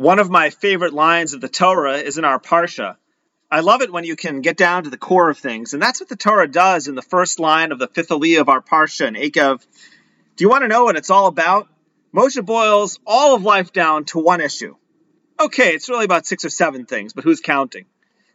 One of my favorite lines of the Torah is in our Parsha. I love it when you can get down to the core of things, and that's what the Torah does in the first line of the fifth aliyah of our Parsha in Eikev. Do you want to know what it's all about? Moshe boils all of life down to one issue. Okay, it's really about six or seven things, but who's counting?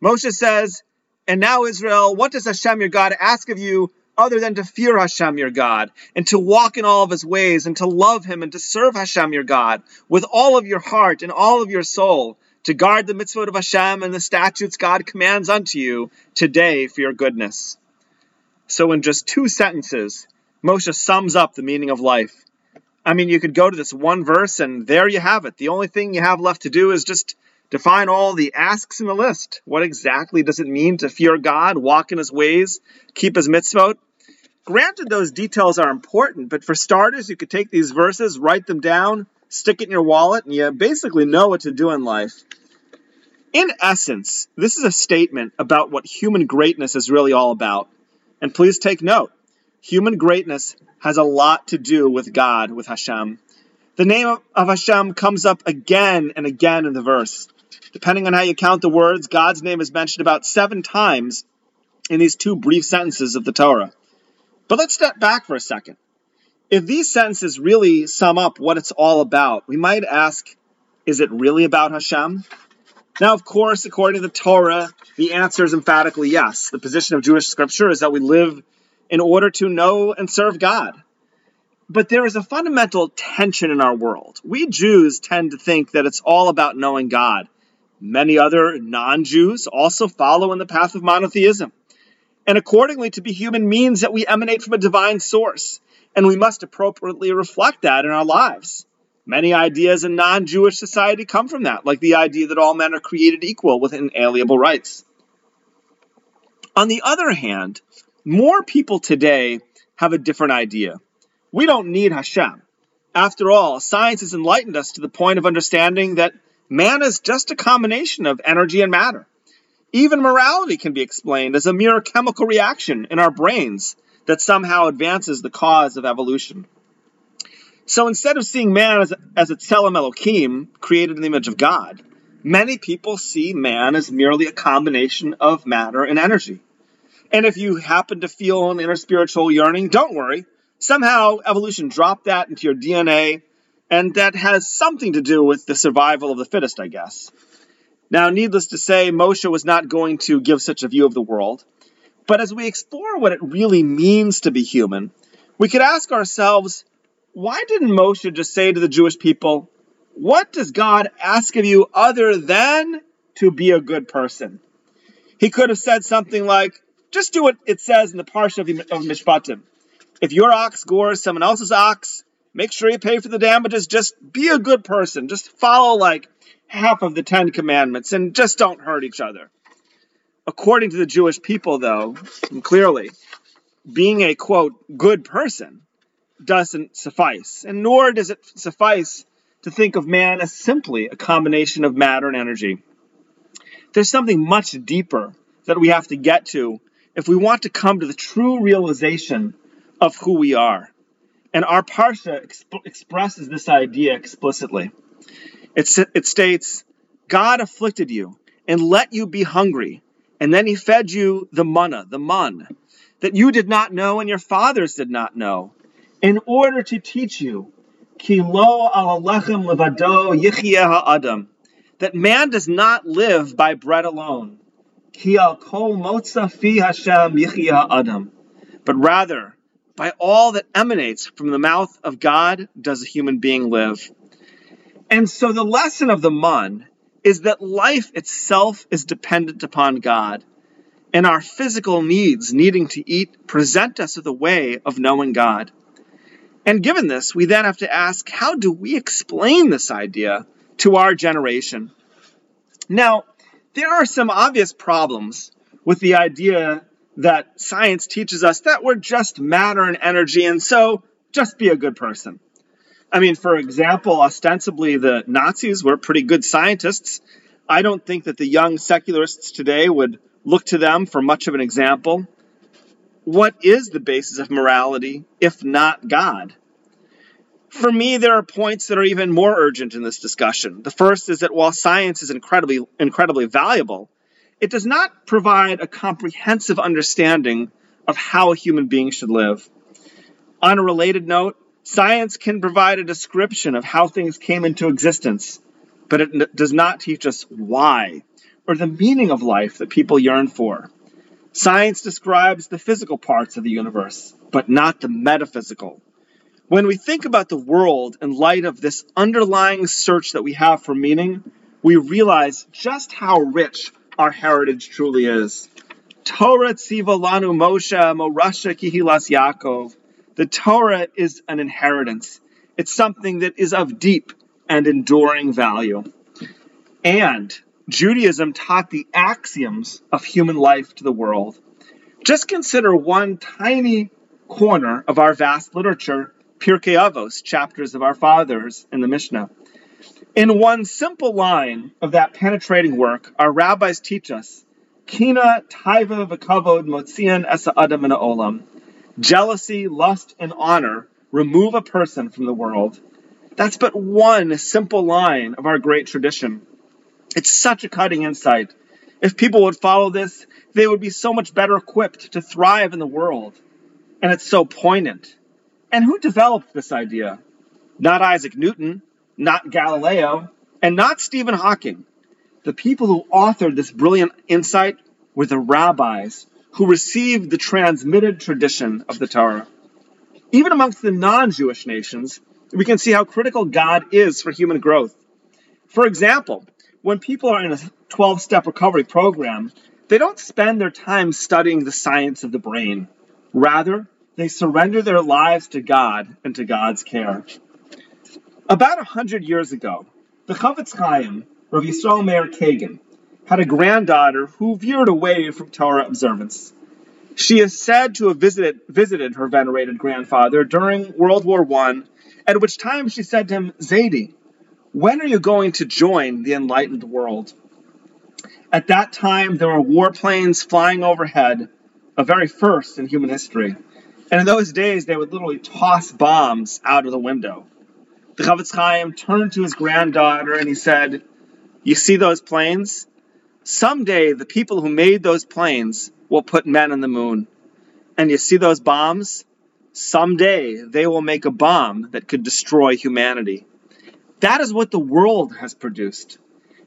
Moshe says, And now, Israel, what does Hashem your God ask of you other than to fear Hashem your God, and to walk in all of his ways, and to love him, and to serve Hashem your God with all of your heart and all of your soul, to guard the mitzvot of Hashem and the statutes God commands unto you today for your goodness. So, in just two sentences, Moshe sums up the meaning of life. I mean, you could go to this one verse, and there you have it. The only thing you have left to do is just define all the asks in the list. What exactly does it mean to fear God, walk in his ways, keep his mitzvot? Granted, those details are important, but for starters, you could take these verses, write them down, stick it in your wallet, and you basically know what to do in life. In essence, this is a statement about what human greatness is really all about. And please take note human greatness has a lot to do with God, with Hashem. The name of Hashem comes up again and again in the verse. Depending on how you count the words, God's name is mentioned about seven times in these two brief sentences of the Torah. But let's step back for a second. If these sentences really sum up what it's all about, we might ask, is it really about Hashem? Now, of course, according to the Torah, the answer is emphatically yes. The position of Jewish scripture is that we live in order to know and serve God. But there is a fundamental tension in our world. We Jews tend to think that it's all about knowing God. Many other non Jews also follow in the path of monotheism. And accordingly, to be human means that we emanate from a divine source, and we must appropriately reflect that in our lives. Many ideas in non Jewish society come from that, like the idea that all men are created equal with inalienable rights. On the other hand, more people today have a different idea. We don't need Hashem. After all, science has enlightened us to the point of understanding that man is just a combination of energy and matter. Even morality can be explained as a mere chemical reaction in our brains that somehow advances the cause of evolution. So instead of seeing man as, as a Tselem Elohim, created in the image of God, many people see man as merely a combination of matter and energy. And if you happen to feel an inner spiritual yearning, don't worry. Somehow evolution dropped that into your DNA, and that has something to do with the survival of the fittest, I guess. Now, needless to say, Moshe was not going to give such a view of the world. But as we explore what it really means to be human, we could ask ourselves why didn't Moshe just say to the Jewish people, What does God ask of you other than to be a good person? He could have said something like, Just do what it says in the Parsha of, Mishpatim. If your ox gores someone else's ox, make sure you pay for the damages. Just be a good person. Just follow, like, half of the Ten Commandments and just don't hurt each other. According to the Jewish people, though, clearly, being a quote, good person doesn't suffice, and nor does it suffice to think of man as simply a combination of matter and energy. There's something much deeper that we have to get to if we want to come to the true realization of who we are. And our Parsha exp- expresses this idea explicitly. It, it states, God afflicted you and let you be hungry, and then he fed you the manna, the mun, that you did not know and your fathers did not know, in order to teach you, that man does not live by bread alone, but rather by all that emanates from the mouth of God does a human being live. And so the lesson of the mun is that life itself is dependent upon God, and our physical needs, needing to eat, present us with a way of knowing God. And given this, we then have to ask how do we explain this idea to our generation. Now, there are some obvious problems with the idea that science teaches us that we're just matter and energy, and so just be a good person. I mean, for example, ostensibly the Nazis were pretty good scientists. I don't think that the young secularists today would look to them for much of an example. What is the basis of morality if not God? For me, there are points that are even more urgent in this discussion. The first is that while science is incredibly, incredibly valuable, it does not provide a comprehensive understanding of how a human being should live. On a related note, science can provide a description of how things came into existence, but it does not teach us why or the meaning of life that people yearn for. Science describes the physical parts of the universe, but not the metaphysical. When we think about the world in light of this underlying search that we have for meaning, we realize just how rich our heritage truly is. Torah tziva Moshe morasha kihilas Yaakov. The Torah is an inheritance. It's something that is of deep and enduring value. And Judaism taught the axioms of human life to the world. Just consider one tiny corner of our vast literature, Pirkei Avos, chapters of our fathers in the Mishnah. In one simple line of that penetrating work, our rabbis teach us, Kina taiva v'kavod motzian esa adam olam. Jealousy, lust, and honor remove a person from the world. That's but one simple line of our great tradition. It's such a cutting insight. If people would follow this, they would be so much better equipped to thrive in the world. And it's so poignant. And who developed this idea? Not Isaac Newton, not Galileo, and not Stephen Hawking. The people who authored this brilliant insight were the rabbis who received the transmitted tradition of the Torah. Even amongst the non Jewish nations, we can see how critical God is for human growth. For example, when people are in a 12 step recovery program, they don't spend their time studying the science of the brain. Rather, they surrender their lives to God and to God's care. About a hundred years ago, the Chofetz Chaim, Rav Yisrael Meir Kagan, had a granddaughter who veered away from Torah observance. She is said to have visited, visited her venerated grandfather during World War I, at which time she said to him, Zaidi, when are you going to join the enlightened world? At that time, there were warplanes flying overhead, a very first in human history. And in those days, they would literally toss bombs out of the window. The Chofetz Chaim turned to his granddaughter and he said, You see those planes? Someday the people who made those planes will put men on the moon. And you see those bombs? Someday they will make a bomb that could destroy humanity. That is what the world has produced.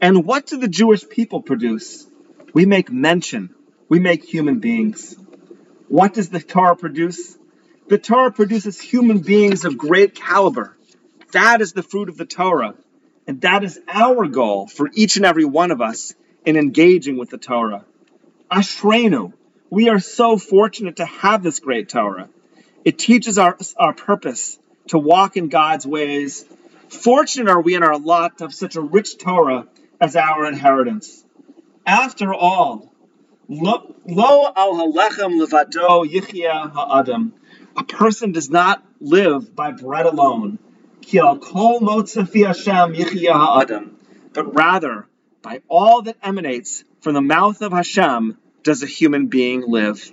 And what do the Jewish people produce? We make mentschen. We make human beings. What does the Torah produce? The Torah produces human beings of great caliber that is the fruit of the Torah. And that is our goal for each and every one of us in engaging with the Torah. Ashrenu. We are so fortunate to have this great Torah. It teaches our, our purpose to walk in God's ways. Fortunate are we in our lot to have such a rich Torah as our inheritance. After all, lo al halechem levado yichya ha'adam. A person does not live by bread alone, ki al kol motzafi Hashem yichya ha'adam, but rather by all that emanates from the mouth of Hashem does a human being live.